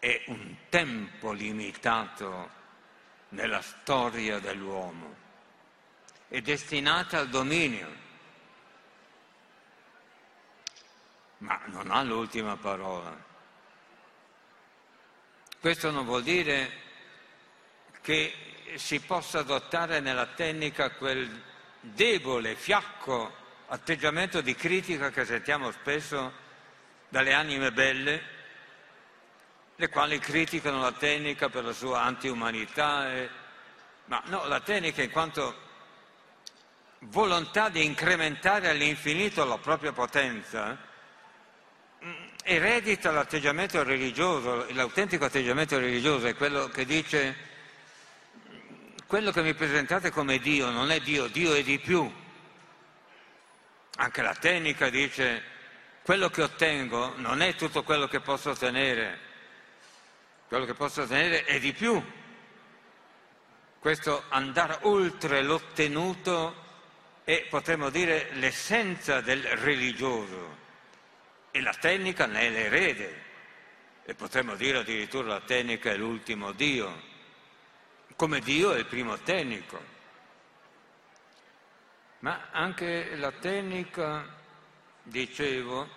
è un tempo limitato nella storia dell'uomo è destinata al dominio, ma non ha l'ultima parola. Questo non vuol dire che si possa adottare nella tecnica quel debole, fiacco atteggiamento di critica che sentiamo spesso dalle anime belle, le quali criticano la tecnica per la sua antiumanità. E... Ma no, la tecnica in quanto volontà di incrementare all'infinito la propria potenza, eredita l'atteggiamento religioso, l'autentico atteggiamento religioso è quello che dice quello che mi presentate come Dio non è Dio, Dio è di più. Anche la tecnica dice quello che ottengo non è tutto quello che posso ottenere, quello che posso ottenere è di più. Questo andare oltre l'ottenuto è, potremmo dire, l'essenza del religioso e la tecnica ne è l'erede e potremmo dire addirittura la tecnica è l'ultimo Dio, come Dio è il primo tecnico. Ma anche la tecnica, dicevo,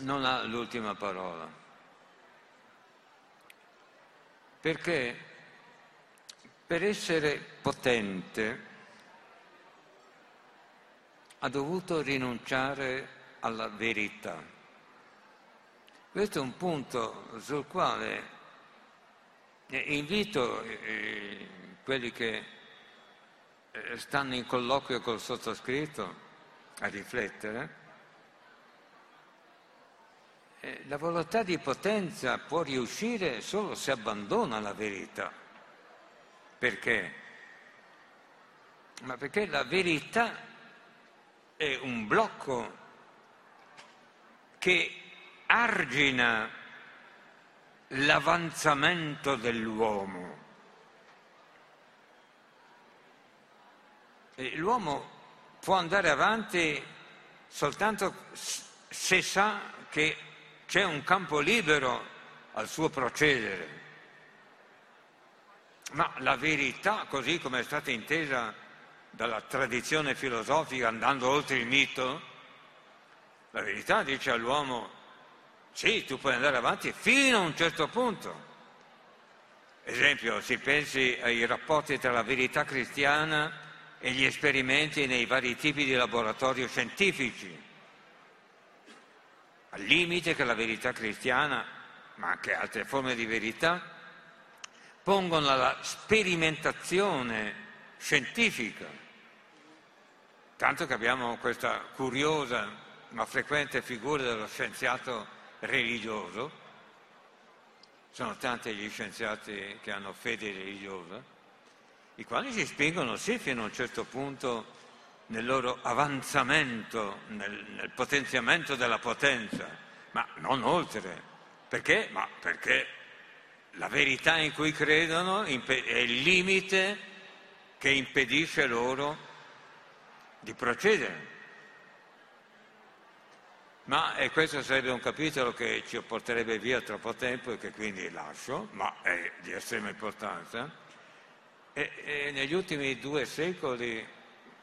non ha l'ultima parola. Perché per essere potente ha dovuto rinunciare alla verità. Questo è un punto sul quale invito eh, quelli che eh, stanno in colloquio col sottoscritto a riflettere. Eh, la volontà di potenza può riuscire solo se abbandona la verità. Perché? Ma perché la verità è un blocco che argina l'avanzamento dell'uomo. E l'uomo può andare avanti soltanto se sa che c'è un campo libero al suo procedere. Ma la verità, così come è stata intesa dalla tradizione filosofica andando oltre il mito, la verità dice all'uomo sì, tu puoi andare avanti fino a un certo punto. Esempio, si pensi ai rapporti tra la verità cristiana e gli esperimenti nei vari tipi di laboratorio scientifici, al limite che la verità cristiana, ma anche altre forme di verità, pongono la sperimentazione scientifica. Tanto che abbiamo questa curiosa ma frequente figura dello scienziato religioso. Sono tanti gli scienziati che hanno fede religiosa, i quali si spingono sì fino a un certo punto nel loro avanzamento, nel, nel potenziamento della potenza, ma non oltre. Perché? Ma perché la verità in cui credono è il limite che impedisce loro di procedere. Ma e questo sarebbe un capitolo che ci porterebbe via troppo tempo e che quindi lascio, ma è di estrema importanza. E, e negli ultimi due secoli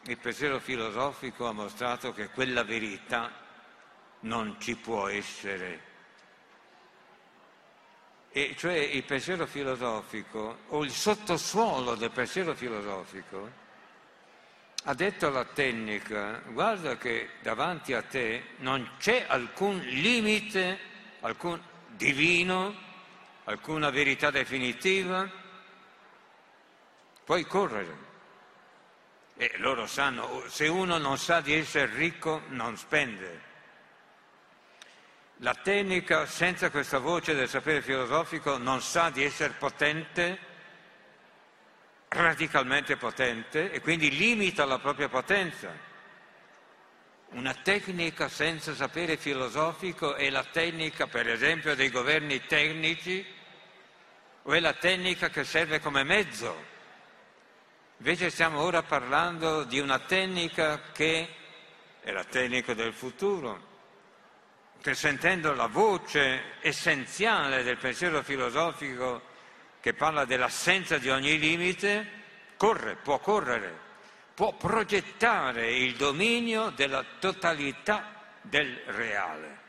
il pensiero filosofico ha mostrato che quella verità non ci può essere e cioè il pensiero filosofico o il sottosuolo del pensiero filosofico ha detto alla tecnica guarda che davanti a te non c'è alcun limite, alcun divino, alcuna verità definitiva, puoi correre. E loro sanno, se uno non sa di essere ricco non spende. La tecnica, senza questa voce del sapere filosofico, non sa di essere potente radicalmente potente e quindi limita la propria potenza. Una tecnica senza sapere filosofico è la tecnica, per esempio, dei governi tecnici o è la tecnica che serve come mezzo. Invece stiamo ora parlando di una tecnica che è la tecnica del futuro, che sentendo la voce essenziale del pensiero filosofico che parla dell'assenza di ogni limite, corre, può correre, può progettare il dominio della totalità del reale.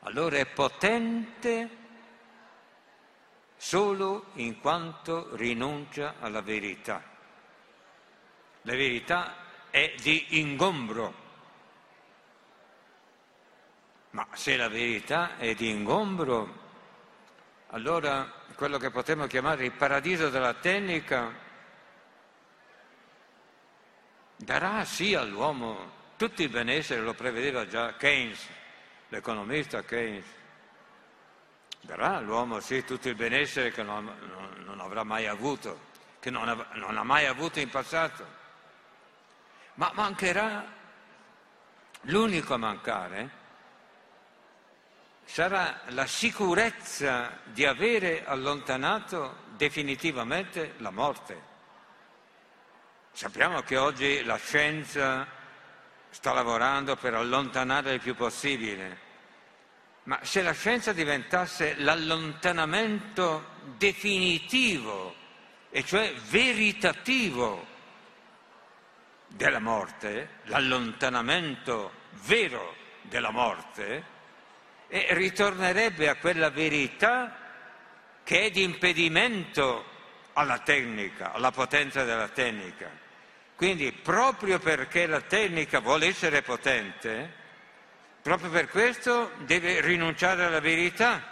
Allora è potente solo in quanto rinuncia alla verità. La verità è di ingombro. Ma se la verità è di ingombro, allora quello che potremmo chiamare il paradiso della tecnica darà sì all'uomo tutto il benessere, lo prevedeva già Keynes, l'economista Keynes, darà all'uomo sì tutto il benessere che non, non, non avrà mai avuto, che non ha, non ha mai avuto in passato, ma mancherà l'unico a mancare sarà la sicurezza di avere allontanato definitivamente la morte. Sappiamo che oggi la scienza sta lavorando per allontanare il più possibile, ma se la scienza diventasse l'allontanamento definitivo, e cioè veritativo della morte, l'allontanamento vero della morte, e ritornerebbe a quella verità che è di impedimento alla tecnica, alla potenza della tecnica. Quindi proprio perché la tecnica vuole essere potente, proprio per questo deve rinunciare alla verità,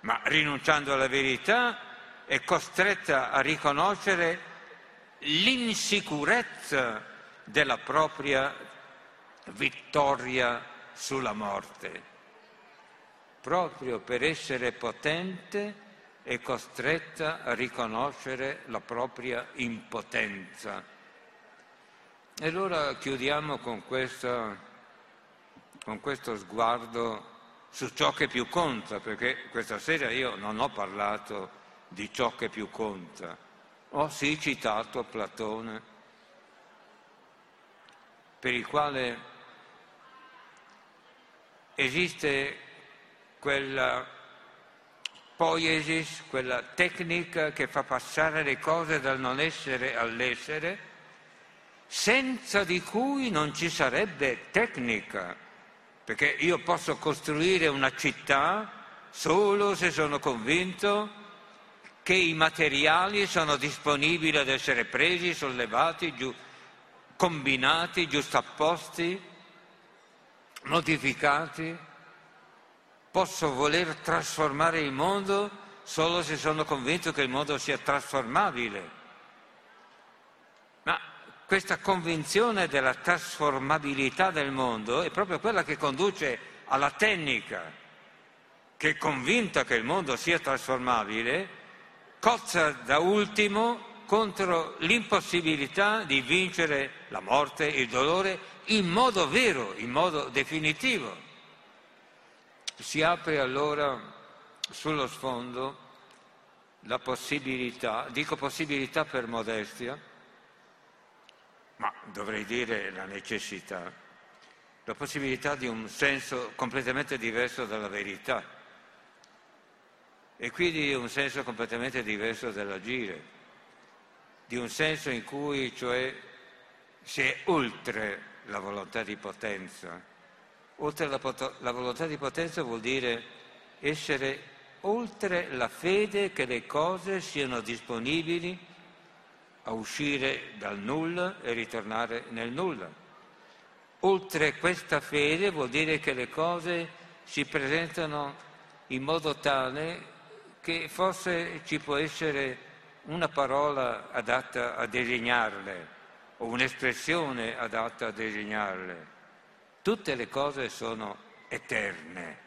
ma rinunciando alla verità è costretta a riconoscere l'insicurezza della propria vittoria sulla morte proprio per essere potente è costretta a riconoscere la propria impotenza. E allora chiudiamo con, questa, con questo sguardo su ciò che più conta, perché questa sera io non ho parlato di ciò che più conta, ho sì citato Platone, per il quale esiste quella poiesis, quella tecnica che fa passare le cose dal non essere all'essere, senza di cui non ci sarebbe tecnica, perché io posso costruire una città solo se sono convinto che i materiali sono disponibili ad essere presi, sollevati, giu- combinati, giustapposti, modificati. Posso voler trasformare il mondo solo se sono convinto che il mondo sia trasformabile. Ma questa convinzione della trasformabilità del mondo è proprio quella che conduce alla tecnica, che è convinta che il mondo sia trasformabile, cozza da ultimo contro l'impossibilità di vincere la morte, il dolore, in modo vero, in modo definitivo. Si apre allora sullo sfondo la possibilità, dico possibilità per modestia, ma dovrei dire la necessità, la possibilità di un senso completamente diverso dalla verità. E quindi un senso completamente diverso dell'agire, di un senso in cui cioè si è oltre la volontà di potenza Oltre alla, la volontà di potenza vuol dire essere oltre la fede che le cose siano disponibili a uscire dal nulla e ritornare nel nulla. Oltre questa fede vuol dire che le cose si presentano in modo tale che forse ci può essere una parola adatta a designarle o un'espressione adatta a designarle. Tutte le cose sono eterne.